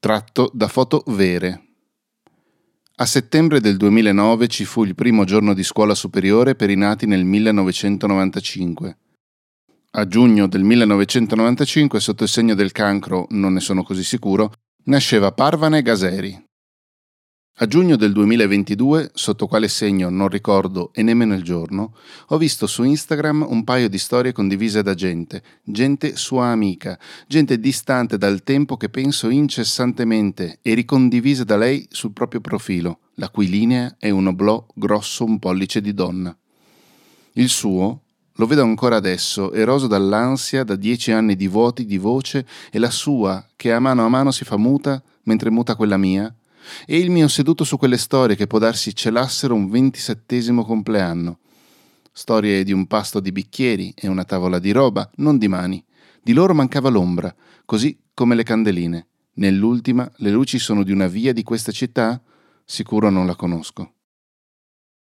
Tratto da foto vere. A settembre del 2009 ci fu il primo giorno di scuola superiore per i nati nel 1995. A giugno del 1995, sotto il segno del cancro, non ne sono così sicuro, nasceva Parvane Gaseri, a giugno del 2022, sotto quale segno non ricordo e nemmeno il giorno, ho visto su Instagram un paio di storie condivise da gente, gente sua amica, gente distante dal tempo che penso incessantemente e ricondivise da lei sul proprio profilo, la cui linea è un oblò grosso un pollice di donna. Il suo, lo vedo ancora adesso, eroso dall'ansia, da dieci anni di vuoti di voce, e la sua, che a mano a mano si fa muta, mentre muta quella mia, e il mio seduto su quelle storie che può darsi celassero un ventisettesimo compleanno. Storie di un pasto di bicchieri e una tavola di roba, non di mani. Di loro mancava l'ombra, così come le candeline. Nell'ultima le luci sono di una via di questa città? Sicuro non la conosco.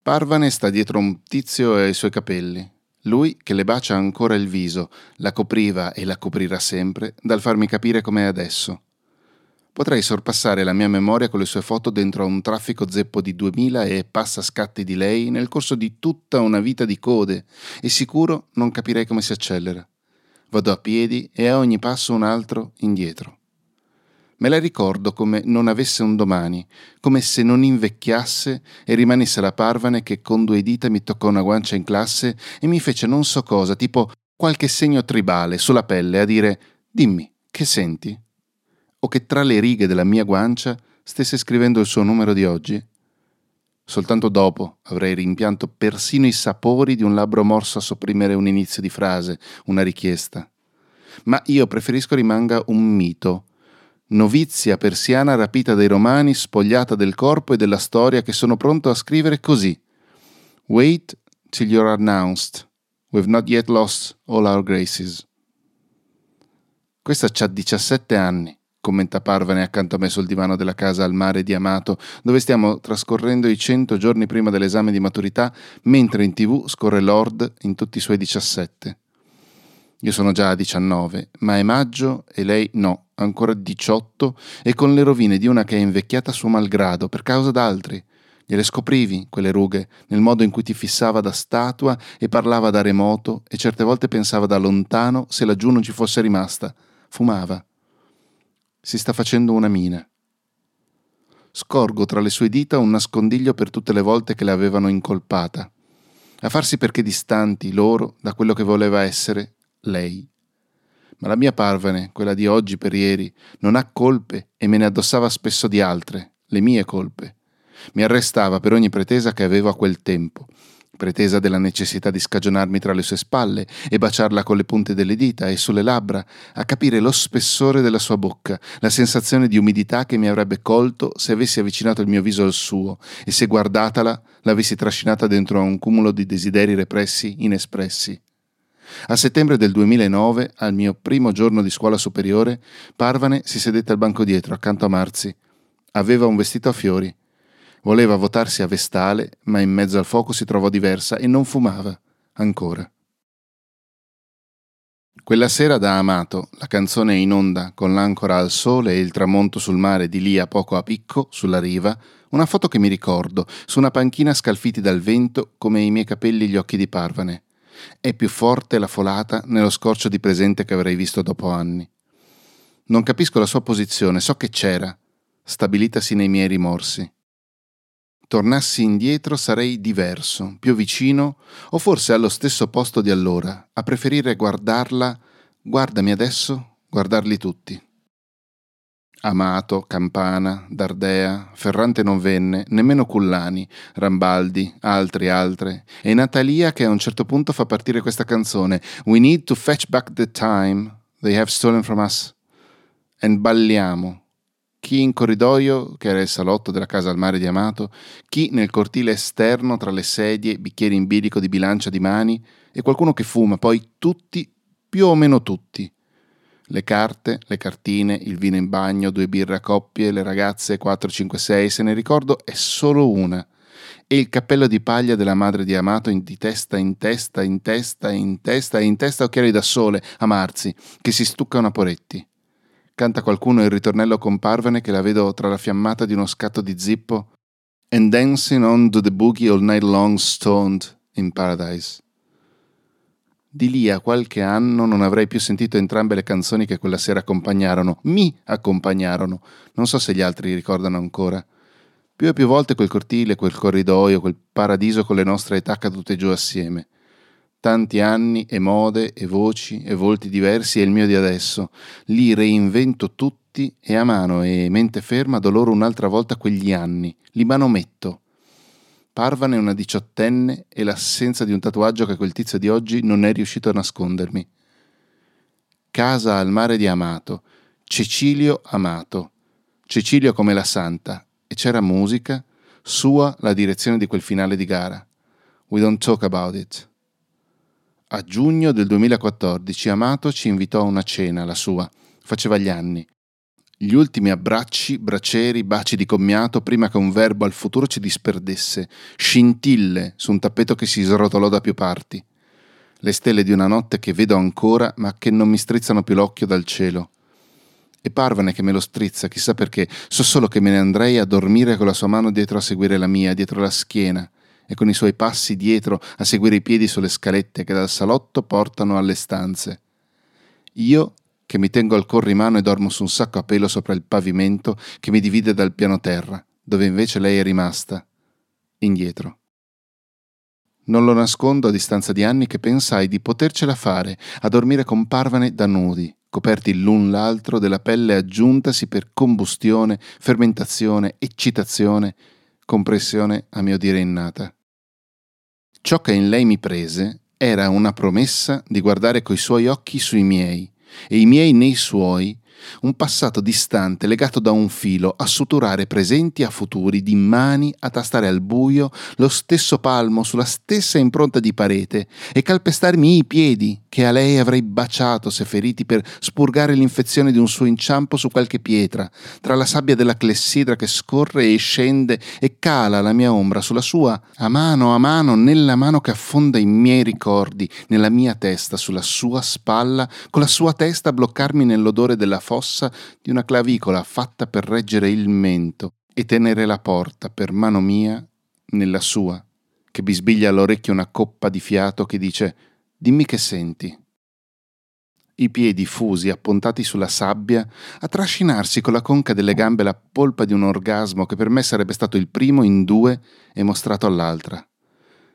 Parvane sta dietro un tizio e ai suoi capelli. Lui che le bacia ancora il viso, la copriva e la coprirà sempre, dal farmi capire com'è adesso. Potrei sorpassare la mia memoria con le sue foto dentro a un traffico zeppo di 2000 e passa scatti di lei nel corso di tutta una vita di code e sicuro non capirei come si accelera. Vado a piedi e a ogni passo un altro indietro. Me la ricordo come non avesse un domani, come se non invecchiasse e rimanesse la parvane che con due dita mi toccò una guancia in classe e mi fece non so cosa, tipo qualche segno tribale sulla pelle a dire Dimmi, che senti? O che tra le righe della mia guancia stesse scrivendo il suo numero di oggi? Soltanto dopo avrei rimpianto persino i sapori di un labbro morso a sopprimere un inizio di frase, una richiesta. Ma io preferisco rimanga un mito. Novizia persiana rapita dai romani, spogliata del corpo e della storia che sono pronto a scrivere così. Wait till you're announced. We've not yet lost all our graces. Questa c'ha 17 anni commenta Parvane accanto a me sul divano della casa al mare di Amato, dove stiamo trascorrendo i cento giorni prima dell'esame di maturità, mentre in tv scorre Lord in tutti i suoi diciassette. Io sono già a diciannove, ma è maggio e lei no, ancora diciotto e con le rovine di una che è invecchiata suo malgrado per causa d'altri. Gliele scoprivi, quelle rughe, nel modo in cui ti fissava da statua e parlava da remoto e certe volte pensava da lontano se laggiù non ci fosse rimasta. Fumava si sta facendo una mina. Scorgo tra le sue dita un nascondiglio per tutte le volte che le avevano incolpata, a farsi perché distanti loro da quello che voleva essere lei. Ma la mia parvane, quella di oggi per ieri, non ha colpe e me ne addossava spesso di altre, le mie colpe. Mi arrestava per ogni pretesa che avevo a quel tempo, pretesa della necessità di scagionarmi tra le sue spalle e baciarla con le punte delle dita e sulle labbra, a capire lo spessore della sua bocca, la sensazione di umidità che mi avrebbe colto se avessi avvicinato il mio viso al suo e se guardatala l'avessi trascinata dentro a un cumulo di desideri repressi inespressi. A settembre del 2009, al mio primo giorno di scuola superiore, Parvane si sedette al banco dietro, accanto a Marzi. Aveva un vestito a fiori Voleva votarsi a Vestale, ma in mezzo al fuoco si trovò diversa e non fumava, ancora. Quella sera da Amato, la canzone in onda con l'ancora al sole e il tramonto sul mare di lì a poco a picco, sulla riva, una foto che mi ricordo, su una panchina scalfiti dal vento come i miei capelli gli occhi di Parvane. È più forte la folata nello scorcio di presente che avrei visto dopo anni. Non capisco la sua posizione, so che c'era, stabilitasi nei miei rimorsi tornassi indietro sarei diverso, più vicino o forse allo stesso posto di allora, a preferire guardarla, guardami adesso, guardarli tutti. Amato, Campana, Dardea, Ferrante non venne, nemmeno Cullani, Rambaldi, altri, altre, e Natalia che a un certo punto fa partire questa canzone We need to fetch back the time they have stolen from us. And balliamo, chi in corridoio, che era il salotto della casa al mare di Amato, chi nel cortile esterno tra le sedie, bicchieri in bilico di bilancia di mani e qualcuno che fuma, poi tutti, più o meno tutti. Le carte, le cartine, il vino in bagno, due birre a coppie, le ragazze 4, 5, 6, se ne ricordo è solo una. E il cappello di paglia della madre di Amato in, di testa in testa, in testa, in testa in testa occhiali da sole, a Marzi, che si stucca una Poretti Canta qualcuno il ritornello con Parvane che la vedo tra la fiammata di uno scatto di zippo. And dancing on to the boogie all night long stoned in paradise. Di lì a qualche anno non avrei più sentito entrambe le canzoni che quella sera accompagnarono, mi accompagnarono. Non so se gli altri ricordano ancora. Più e più volte quel cortile, quel corridoio, quel paradiso con le nostre età cadute giù assieme. Tanti anni e mode e voci e volti diversi è il mio di adesso. Li reinvento tutti e a mano e mente ferma do loro un'altra volta quegli anni. Li manometto. Parvane una diciottenne e l'assenza di un tatuaggio che quel tizio di oggi non è riuscito a nascondermi. Casa al mare di Amato. Cecilio Amato. Cecilio come la santa e c'era musica, sua la direzione di quel finale di gara. We don't talk about it. A giugno del 2014 Amato ci invitò a una cena, la sua. Faceva gli anni. Gli ultimi abbracci, braceri, baci di commiato prima che un verbo al futuro ci disperdesse, scintille su un tappeto che si srotolò da più parti. Le stelle di una notte che vedo ancora ma che non mi strizzano più l'occhio dal cielo e parvane che me lo strizza, chissà perché, so solo che me ne andrei a dormire con la sua mano dietro a seguire la mia, dietro la schiena, e con i suoi passi dietro a seguire i piedi sulle scalette che dal salotto portano alle stanze. Io che mi tengo al corrimano e dormo su un sacco a pelo sopra il pavimento che mi divide dal piano terra, dove invece lei è rimasta, indietro. Non lo nascondo a distanza di anni che pensai di potercela fare a dormire con Parvane da nudi, coperti l'un l'altro della pelle aggiuntasi per combustione, fermentazione, eccitazione, compressione a mio dire innata. Ciò che in lei mi prese era una promessa di guardare coi suoi occhi sui miei e i miei nei suoi un passato distante legato da un filo a suturare presenti a futuri, di mani a tastare al buio lo stesso palmo sulla stessa impronta di parete e calpestarmi i piedi che a lei avrei baciato se feriti per spurgare l'infezione di un suo inciampo su qualche pietra, tra la sabbia della clessidra che scorre e scende e cala la mia ombra sulla sua, a mano a mano, nella mano che affonda i miei ricordi, nella mia testa, sulla sua spalla, con la sua testa a bloccarmi nell'odore della fossa di una clavicola fatta per reggere il mento e tenere la porta per mano mia nella sua, che bisbiglia all'orecchio una coppa di fiato che dice Dimmi che senti. I piedi fusi, appuntati sulla sabbia, a trascinarsi con la conca delle gambe la polpa di un orgasmo che per me sarebbe stato il primo in due e mostrato all'altra.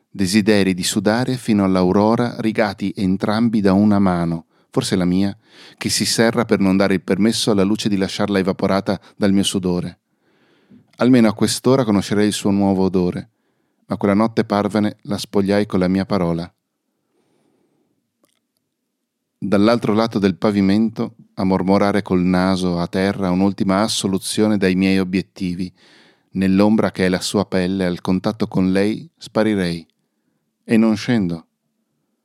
Desideri di sudare fino all'aurora rigati entrambi da una mano, forse la mia, che si serra per non dare il permesso alla luce di lasciarla evaporata dal mio sudore. Almeno a quest'ora conoscerei il suo nuovo odore, ma quella notte parvene la spogliai con la mia parola. Dall'altro lato del pavimento, a mormorare col naso a terra un'ultima assoluzione dai miei obiettivi, nell'ombra che è la sua pelle, al contatto con lei, sparirei. E non scendo.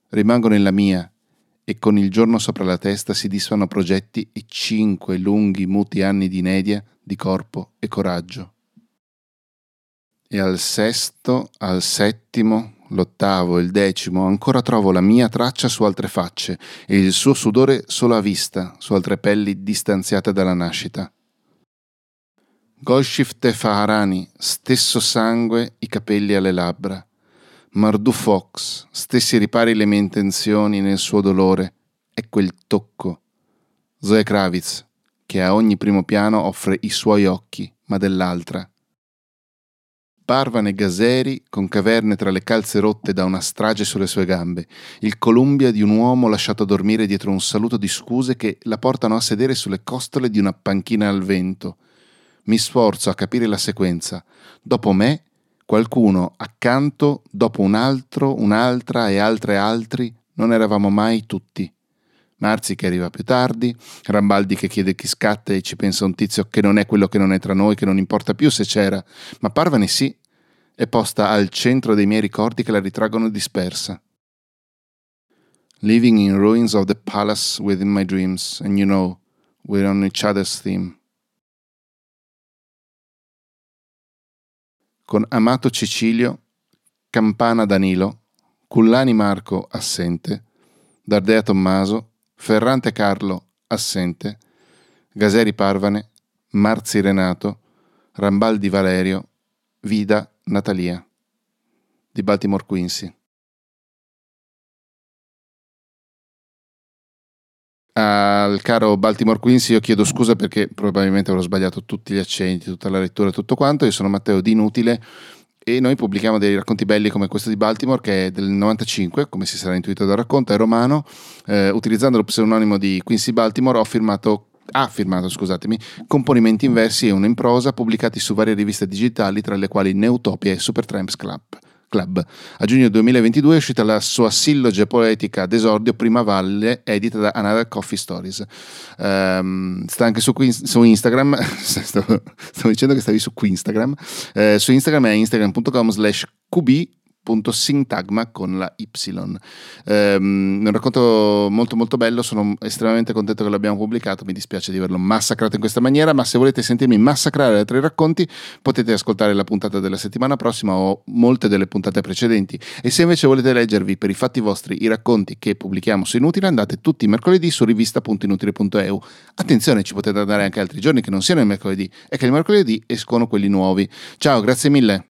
Rimango nella mia, e con il giorno sopra la testa si disfano progetti e cinque lunghi muti anni di inedia, di corpo e coraggio. E al sesto, al settimo, l'ottavo, il decimo, ancora trovo la mia traccia su altre facce e il suo sudore solo a vista su altre pelli distanziate dalla nascita. Golshifte Faharani, stesso sangue, i capelli alle labbra. Mardu Fox, stessi ripari le mie intenzioni nel suo dolore, e quel tocco. Zoe Kravitz, che a ogni primo piano offre i suoi occhi, ma dell'altra. Parvane Gaseri con caverne tra le calze rotte da una strage sulle sue gambe, il Columbia di un uomo lasciato dormire dietro un saluto di scuse che la portano a sedere sulle costole di una panchina al vento. Mi sforzo a capire la sequenza. Dopo me qualcuno accanto, dopo un altro, un'altra e altre altri, non eravamo mai tutti. Marzi che arriva più tardi, Rambaldi che chiede chi scatta e ci pensa un tizio che non è quello che non è tra noi, che non importa più se c'era, ma Parvani sì, è posta al centro dei miei ricordi che la ritraggono dispersa. Living in ruins of the palace within my dreams, and you know, we're on each other's theme. Con Amato Cecilio, Campana Danilo, Cullani Marco assente, Dardea Tommaso, Ferrante Carlo assente, Gaseri Parvane, Marzi Renato, Rambaldi Valerio, Vida Natalia di Baltimore Quincy. Al caro Baltimore Quincy io chiedo scusa perché probabilmente avrò sbagliato tutti gli accenti, tutta la lettura e tutto quanto. Io sono Matteo Di Inutile e noi pubblichiamo dei racconti belli come questo di Baltimore che è del 95, come si sarà intuito dal racconto, è romano. Eh, utilizzando lo pseudonimo di Quincy Baltimore ho firmato ha firmato, scusatemi, componimenti in versi e uno in prosa pubblicati su varie riviste digitali tra le quali Neutopia e Supertramps Club. Club. A giugno 2022 è uscita la sua silloge poetica d'esordio Prima Valle, edita da Another Coffee Stories. Um, sta anche su, su Instagram, stavo, stavo, dicendo che stavi su Instagram, uh, su Instagram è instagram.com slash qb Sintagma con la Y. Um, un racconto molto molto bello, sono estremamente contento che l'abbiamo pubblicato, mi dispiace di averlo massacrato in questa maniera, ma se volete sentirmi massacrare altri racconti potete ascoltare la puntata della settimana prossima o molte delle puntate precedenti e se invece volete leggervi per i fatti vostri i racconti che pubblichiamo su Inutile andate tutti i mercoledì su rivista.inutile.eu. Attenzione, ci potete andare anche altri giorni che non siano il mercoledì e che il mercoledì escono quelli nuovi. Ciao, grazie mille.